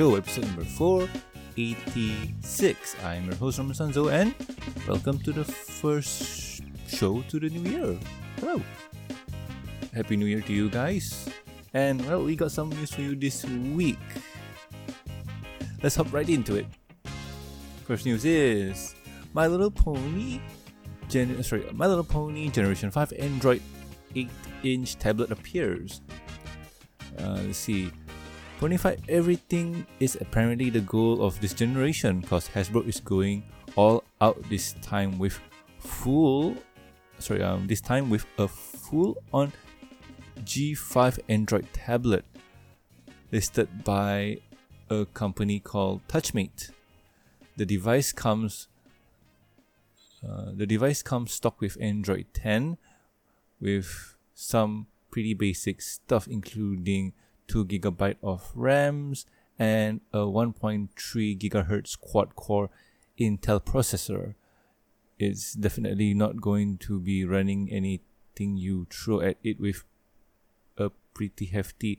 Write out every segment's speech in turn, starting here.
Show, episode number 486. I'm your host, Norman Sanzo, and welcome to the first show to the new year. Hello. Happy New Year to you guys. And well, we got some news for you this week. Let's hop right into it. First news is My Little Pony Gen- sorry, My Little Pony Generation 5 Android 8 inch tablet appears. Uh, let's see. Ponify everything is apparently the goal of this generation because Hasbro is going all out this time with full sorry um this time with a full on G5 Android tablet listed by a company called Touchmate. The device comes uh, the device comes stock with Android 10 with some pretty basic stuff including 2 GB of RAMs and a 1.3 gigahertz quad core Intel processor. It's definitely not going to be running anything you throw at it with a pretty hefty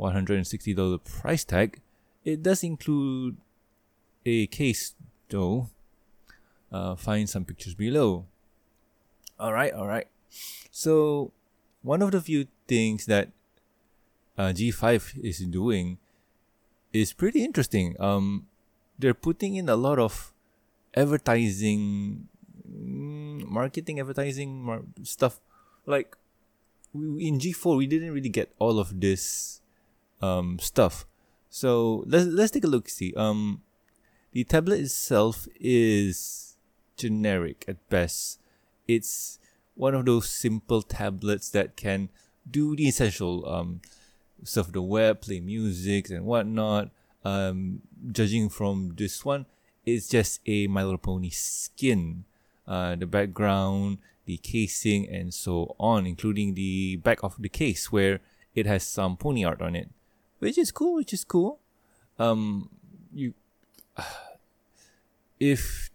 $160 price tag. It does include a case though. Uh, find some pictures below. Alright, alright. So, one of the few things that uh, G5 is doing is pretty interesting. Um, they're putting in a lot of advertising, mm, marketing, advertising mar- stuff. Like we, in G4, we didn't really get all of this um, stuff. So let's let's take a look. See, um, the tablet itself is generic at best. It's one of those simple tablets that can do the essential. Um, surf the web, play music and whatnot. Um, judging from this one, it's just a My Little Pony skin. Uh, the background, the casing, and so on, including the back of the case where it has some pony art on it, which is cool. Which is cool. Um, you, if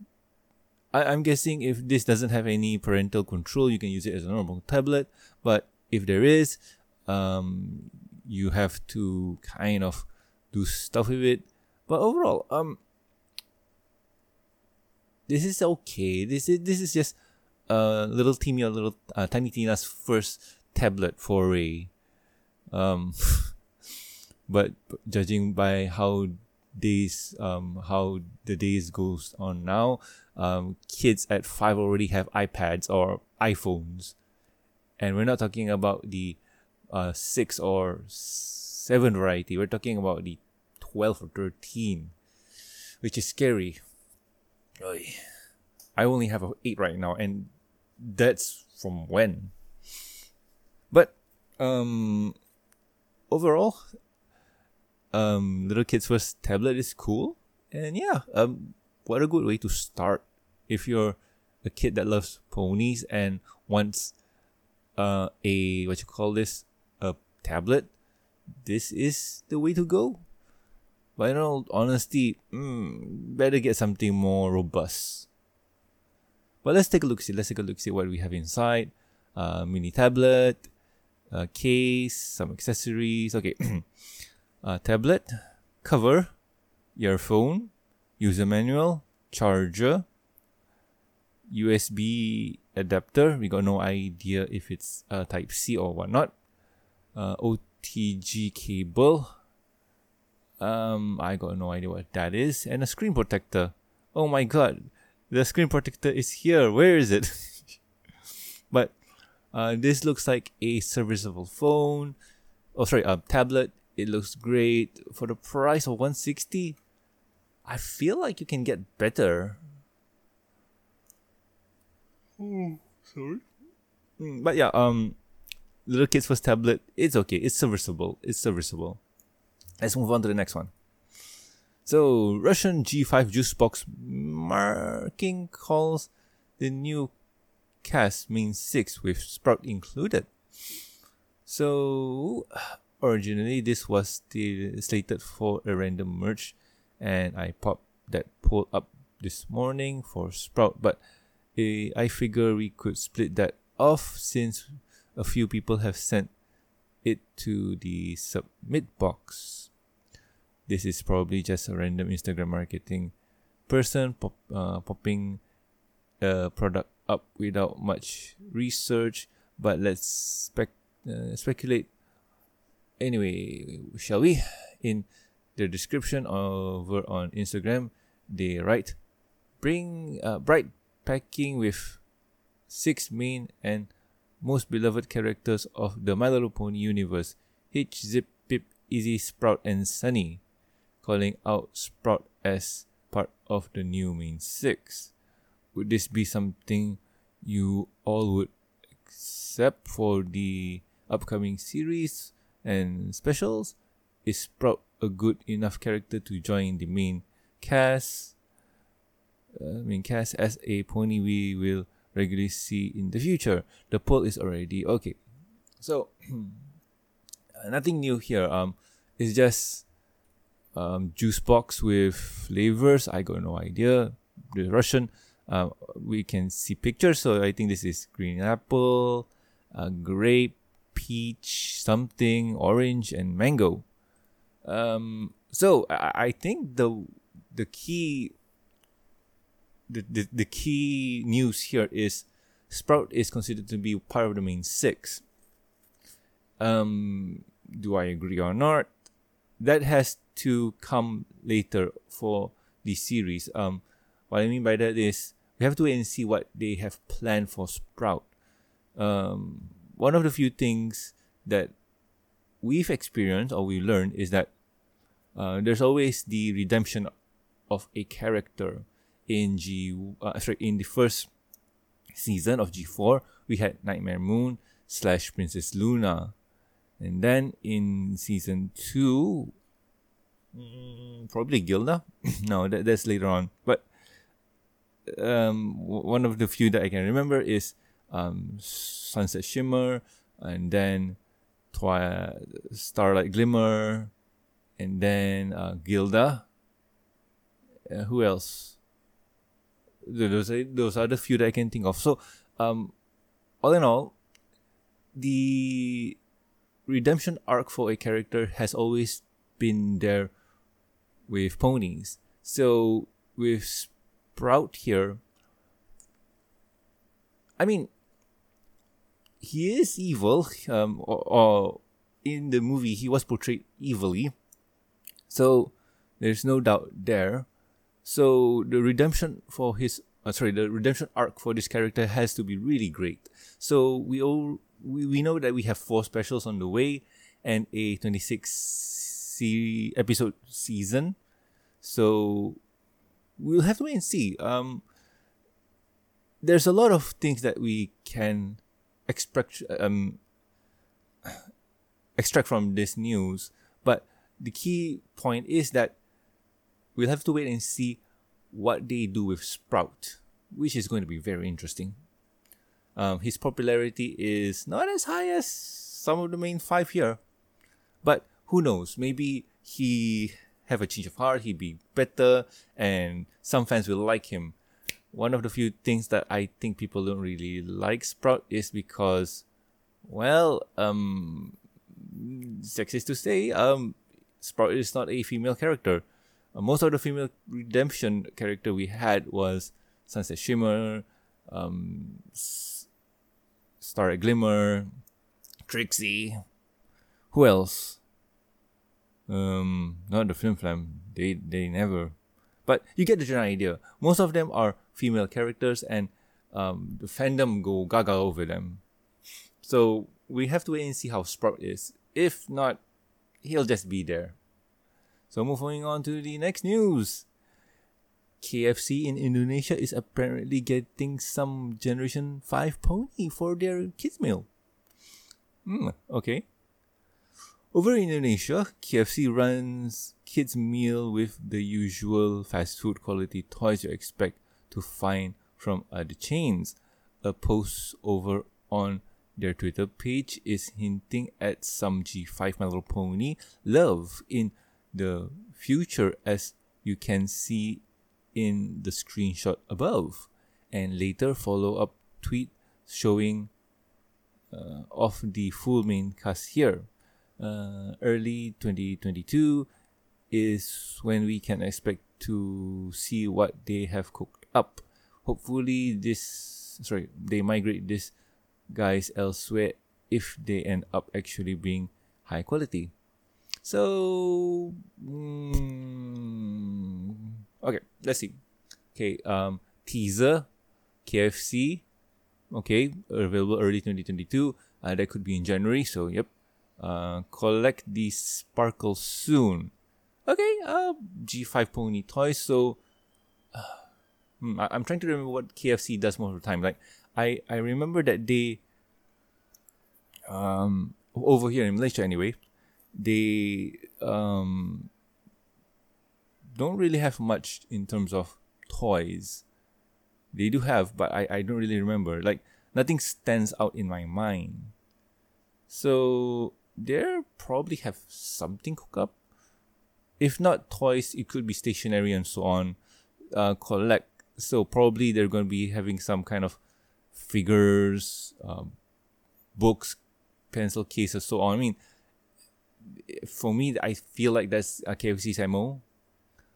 I, I'm guessing if this doesn't have any parental control, you can use it as a normal tablet. But if there is, um, you have to kind of do stuff with it. But overall, um, this is okay. This is this is just a little Timmy, a little uh, Tiny Tina's first tablet foray. Um, but judging by how days um how the days goes on now, um, kids at five already have iPads or iPhones, and we're not talking about the uh, 6 or 7 variety. We're talking about the 12 or 13, which is scary. Oy. I only have a 8 right now, and that's from when? But, um, overall, um, Little Kids First tablet is cool. And yeah, um, what a good way to start if you're a kid that loves ponies and wants uh, a what you call this tablet, this is the way to go. But in all honesty, mm, better get something more robust. But let's take a look. See, let's take a look. See what we have inside. Uh, mini tablet, uh, case, some accessories. Okay, uh, tablet, cover, earphone, user manual, charger, USB adapter. We got no idea if it's uh, Type C or whatnot uh, OTG cable. Um, I got no idea what that is. And a screen protector. Oh my god, the screen protector is here. Where is it? but uh, this looks like a serviceable phone. Oh, sorry, a tablet. It looks great for the price of 160. I feel like you can get better. Oh, sorry. Mm, but yeah, um, little kids first tablet, it's okay. It's serviceable. It's serviceable. Let's move on to the next one. So, Russian G5 juice box marking calls the new cast means 6 with Sprout included. So, originally this was slated for a random merge and I popped that poll up this morning for Sprout, but uh, I figure we could split that off since a few people have sent it to the submit box. this is probably just a random Instagram marketing person pop, uh, popping a product up without much research. But let's spec- uh, speculate. Anyway, shall we? In the description over on Instagram, they write, "Bring uh, bright packing with six main and most beloved characters of the My Little Pony universe: Hitch, Zipp, Pipp, Izzy, Sprout, and Sunny." Calling out Sprout as part of the new main six. Would this be something you all would accept for the upcoming series and specials? Is Sprout a good enough character to join the main cast? Uh, main cast as a pony we will regularly see in the future. The poll is already okay. So nothing new here. Um, it's just um, juice box with flavors. I got no idea. The Russian uh, we can see pictures. So I think this is green apple, uh, grape, peach, something, orange, and mango. Um, so I, I think the the key the, the, the key news here is Sprout is considered to be part of the main six. Um, do I agree or not? That has to come later for the series. Um, what I mean by that is we have to wait and see what they have planned for Sprout. Um, one of the few things that we've experienced or we learned is that uh, there's always the redemption of a character in G. Uh, sorry, in the first season of G4, we had Nightmare Moon slash Princess Luna, and then in season two, mm, probably Gilda. no, that, that's later on, but um, one of the few that I can remember is um, Sunset Shimmer, and then Twi- Starlight Glimmer, and then uh, Gilda. Uh, who else? Those are, those are the few that I can think of. So, um, all in all, the redemption arc for a character has always been there with ponies. So with Sprout here, I mean, he is evil, um, or, or in the movie he was portrayed evilly. So there's no doubt there. So the redemption for his, uh, sorry, the redemption arc for this character has to be really great. So we all we, we know that we have four specials on the way and a 26 se- episode season. So we'll have to wait and see. Um, there's a lot of things that we can extract um, extract from this news, but the key point is that we'll have to wait and see what they do with Sprout, which is going to be very interesting. Um, his popularity is not as high as some of the main five here, but who knows? Maybe he have a change of heart, he'd be better, and some fans will like him. One of the few things that I think people don't really like Sprout is because, well, um, sexist to say, um, Sprout is not a female character. Uh, most of the female redemption character we had was Sunset Shimmer, um, Star Glimmer, Trixie. Who else? Um, not the Flim Flam. They they never. But you get the general idea. Most of them are female characters, and um, the fandom go gaga over them. So we have to wait and see how Sprout is. If not, he'll just be there. So moving on to the next news. KFC in Indonesia is apparently getting some Generation 5 pony for their kids meal. Hmm, okay. Over in Indonesia, KFC runs kids meal with the usual fast food quality toys you expect to find from other chains. A post over on their Twitter page is hinting at some G5 My Little Pony love in the future as you can see in the screenshot above and later follow up tweet showing uh, of the full main cast here. Uh, early 2022, is when we can expect to see what they have cooked up. Hopefully, this sorry they migrate this guys elsewhere if they end up actually being high quality. So, mm, okay, let's see. Okay, um, teaser, KFC, okay, available early 2022. Uh, that could be in January. So, yep. Uh, collect the sparkle soon. Okay, uh, G5 Pony toys. So, uh, hmm, I- I'm trying to remember what KFC does most of the time. Like, I I remember that they, um, over here in Malaysia anyway, they um don't really have much in terms of toys. They do have, but I, I don't really remember. Like nothing stands out in my mind. So they probably have something cooked up. If not toys, it could be stationery and so on. Uh, collect. So probably they're going to be having some kind of figures, um, books, pencil cases, so on. I mean, for me, I feel like that's a KFC's MO.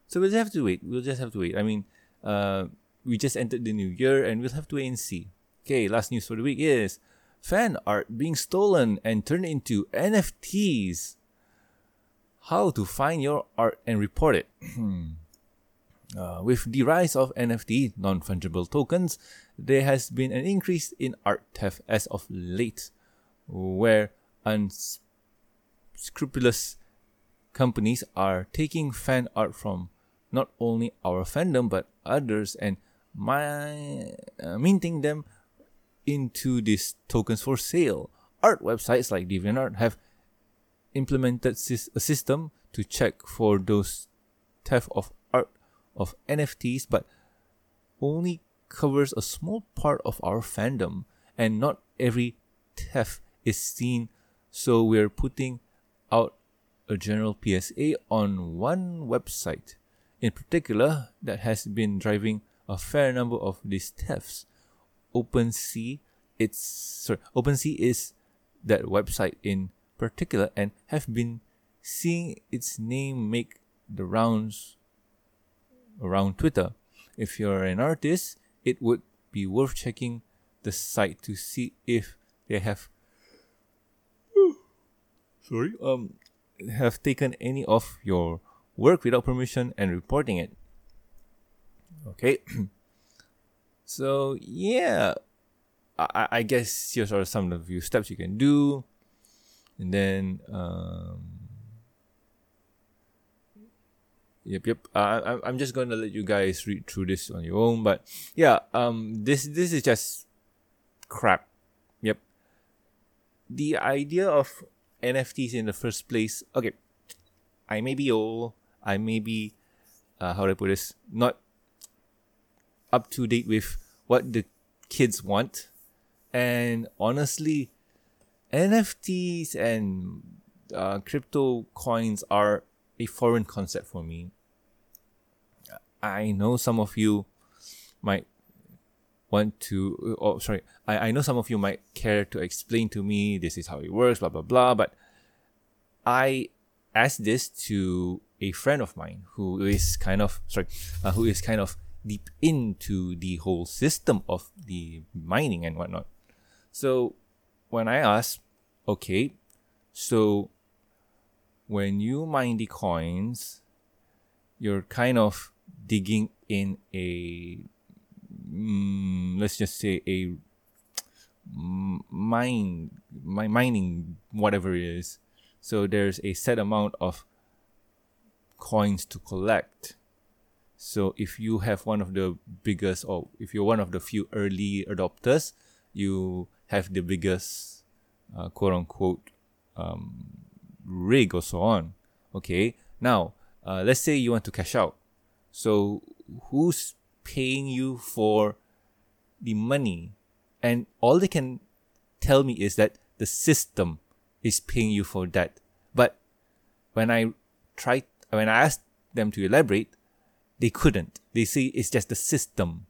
So we'll just have to wait. We'll just have to wait. I mean, uh, we just entered the new year and we'll have to wait and see. Okay, last news for the week is fan art being stolen and turned into NFTs. How to find your art and report it. uh, with the rise of NFT, non fungible tokens, there has been an increase in art theft as of late, where unscrupulous companies are taking fan art from not only our fandom but others and my, uh, minting them into these tokens for sale. Art websites like DeviantArt have implemented a system to check for those theft of art of NFTs, but only covers a small part of our fandom, and not every theft is seen. So we're putting out a general PSA on one website in particular that has been driving a fair number of these thefts. OpenSea, it's sorry, OpenSea is that website in particular and have been seeing its name make the rounds around Twitter. If you're an artist, it would be worth checking the site to see if they have sorry um have taken any of your work without permission and reporting it. Okay. so yeah, I, I guess here's are some of the few steps you can do, and then um, yep yep. I I'm just gonna let you guys read through this on your own, but yeah, um, this this is just crap. Yep. The idea of NFTs in the first place. Okay, I may be old. I may be, uh, how do I put this? Not up to date with what the kids want. And honestly, NFTs and uh, crypto coins are a foreign concept for me. I know some of you might want to, oh, sorry, I, I know some of you might care to explain to me this is how it works, blah, blah, blah, but I asked this to a friend of mine who is kind of, sorry, uh, who is kind of deep into the whole system of the mining and whatnot. So when I asked, okay, so when you mine the coins, you're kind of digging in a mm, let's just say a mine, my mining whatever it is. So there's a set amount of coins to collect. So if you have one of the biggest, or if you're one of the few early adopters, you have the biggest, uh, quote unquote, um, rig or so on. Okay. Now, uh, let's say you want to cash out. So who's paying you for the money? And all they can tell me is that the system is paying you for that. But when I tried, when I asked them to elaborate, they couldn't. They say it's just the system.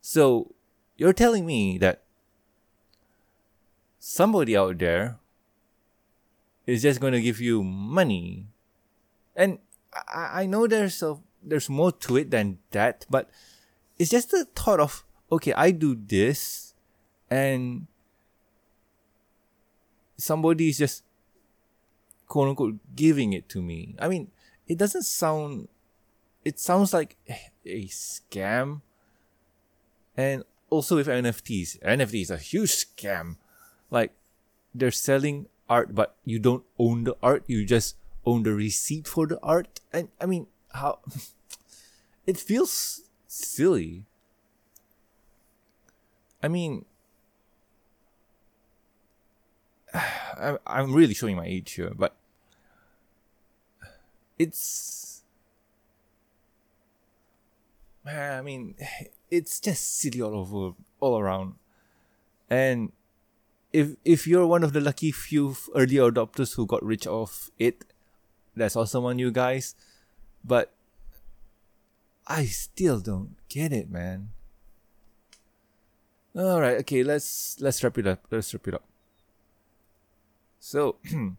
So you're telling me that somebody out there is just going to give you money. And I, I know there's a there's more to it than that, but it's just the thought of okay, I do this, and somebody is just quote unquote giving it to me. I mean, it doesn't sound. It sounds like a scam. And also with NFTs, NFT is a huge scam. Like they're selling art, but you don't own the art. You just own the receipt for the art. And I mean, how it feels silly. I mean, I'm really showing my age here, but it's. I mean, it's just silly all over, all around. And if if you're one of the lucky few early adopters who got rich off it, that's awesome on you guys. But I still don't get it, man. All right, okay, let's let's wrap it up. Let's wrap it up. So,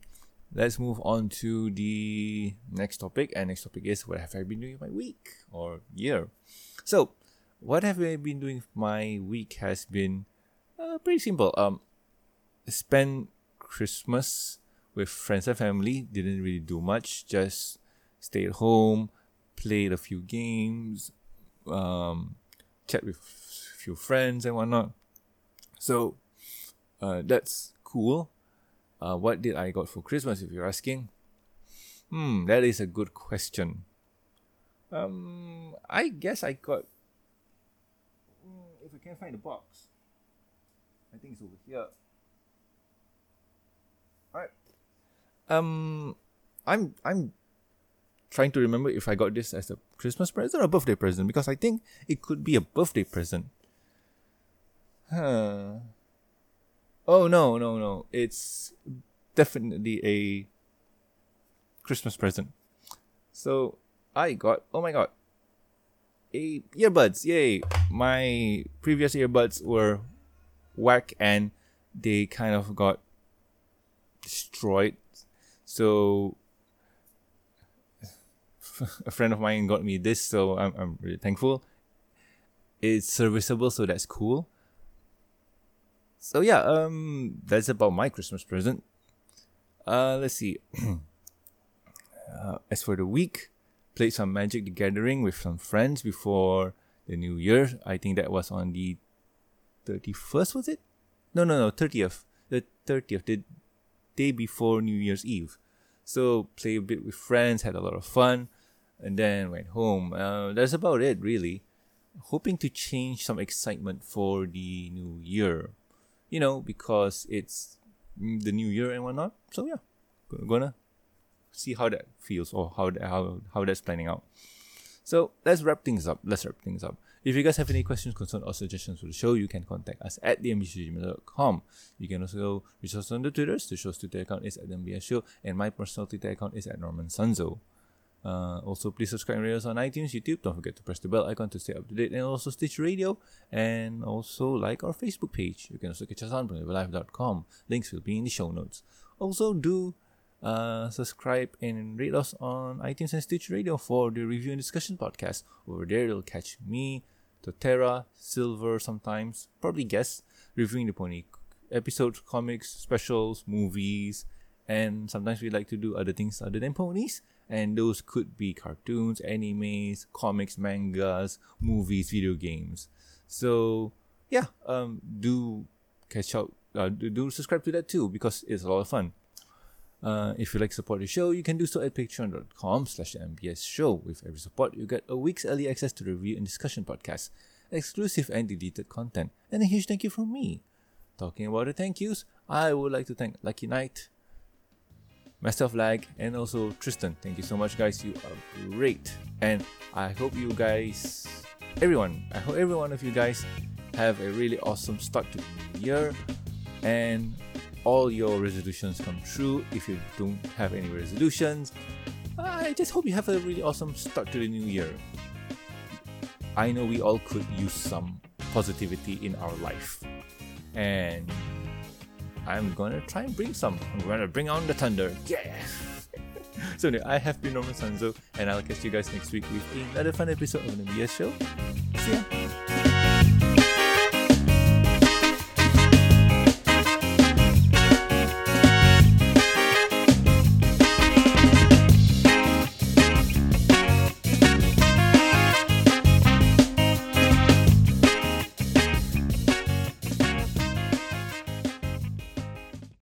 let's move on to the next topic. And next topic is what have I been doing my week or year? So, what have I been doing my week has been uh, pretty simple. Um, spend Christmas with friends and family. Didn't really do much. Just stay at home, played a few games, um, chat with a few friends and whatnot. So uh, that's cool. Uh, what did I got for Christmas? If you're asking, hmm, that is a good question. Um, I guess I got. If I can find the box, I think it's over here. Alright. Um, I'm I'm trying to remember if I got this as a Christmas present or a birthday present because I think it could be a birthday present. Huh. Oh no no no! It's definitely a Christmas present. So I got oh my god, a earbuds! Yay! My previous earbuds were whack and they kind of got destroyed. So a friend of mine got me this, so I'm I'm really thankful. It's serviceable, so that's cool. So yeah, um, that's about my Christmas present. Uh, let's see. uh, as for the week, played some Magic the Gathering with some friends before the New Year. I think that was on the thirty first. Was it? No, no, no, thirtieth. The thirtieth. The day before New Year's Eve. So play a bit with friends, had a lot of fun, and then went home. Uh, that's about it, really. Hoping to change some excitement for the new year, you know, because it's the new year and whatnot. So yeah, gonna see how that feels or how that, how how that's planning out. So let's wrap things up. Let's wrap things up. If you guys have any questions, concerns, or suggestions for the show, you can contact us at thembsgmail.com. You can also reach us on the Twitters. The show's Twitter account is at the MBS Show, and my personal Twitter account is at Norman Sanzo. Uh, also, please subscribe and rate us on iTunes, YouTube. Don't forget to press the bell icon to stay up to date, and also Stitch Radio, and also like our Facebook page. You can also catch us on live.com. Links will be in the show notes. Also, do uh, subscribe and rate us on iTunes and Stitch Radio for the review and discussion podcast. Over there, you'll catch me, Totera, Silver sometimes, probably guests, reviewing the pony episodes, comics, specials, movies, and sometimes we like to do other things other than ponies. And those could be cartoons, animes, comics, mangas, movies, video games. So yeah, um, do catch out, uh, do, do subscribe to that too because it's a lot of fun. Uh, if you like support the show, you can do so at patreon.com slash MBS show. With every support, you get a week's early access to review and discussion podcast, exclusive and deleted content, and a huge thank you from me. Talking about the thank yous, I would like to thank Lucky Knight, Of Lag, and also Tristan. Thank you so much, guys. You are great. And I hope you guys, everyone, I hope every one of you guys have a really awesome start to the year. And all your resolutions come true. If you don't have any resolutions, I just hope you have a really awesome start to the new year. I know we all could use some positivity in our life. And I'm gonna try and bring some. I'm gonna bring on the thunder. Yeah! so anyway, I have been Norman Sanzo, and I'll catch you guys next week with another fun episode of the BS Show. See ya.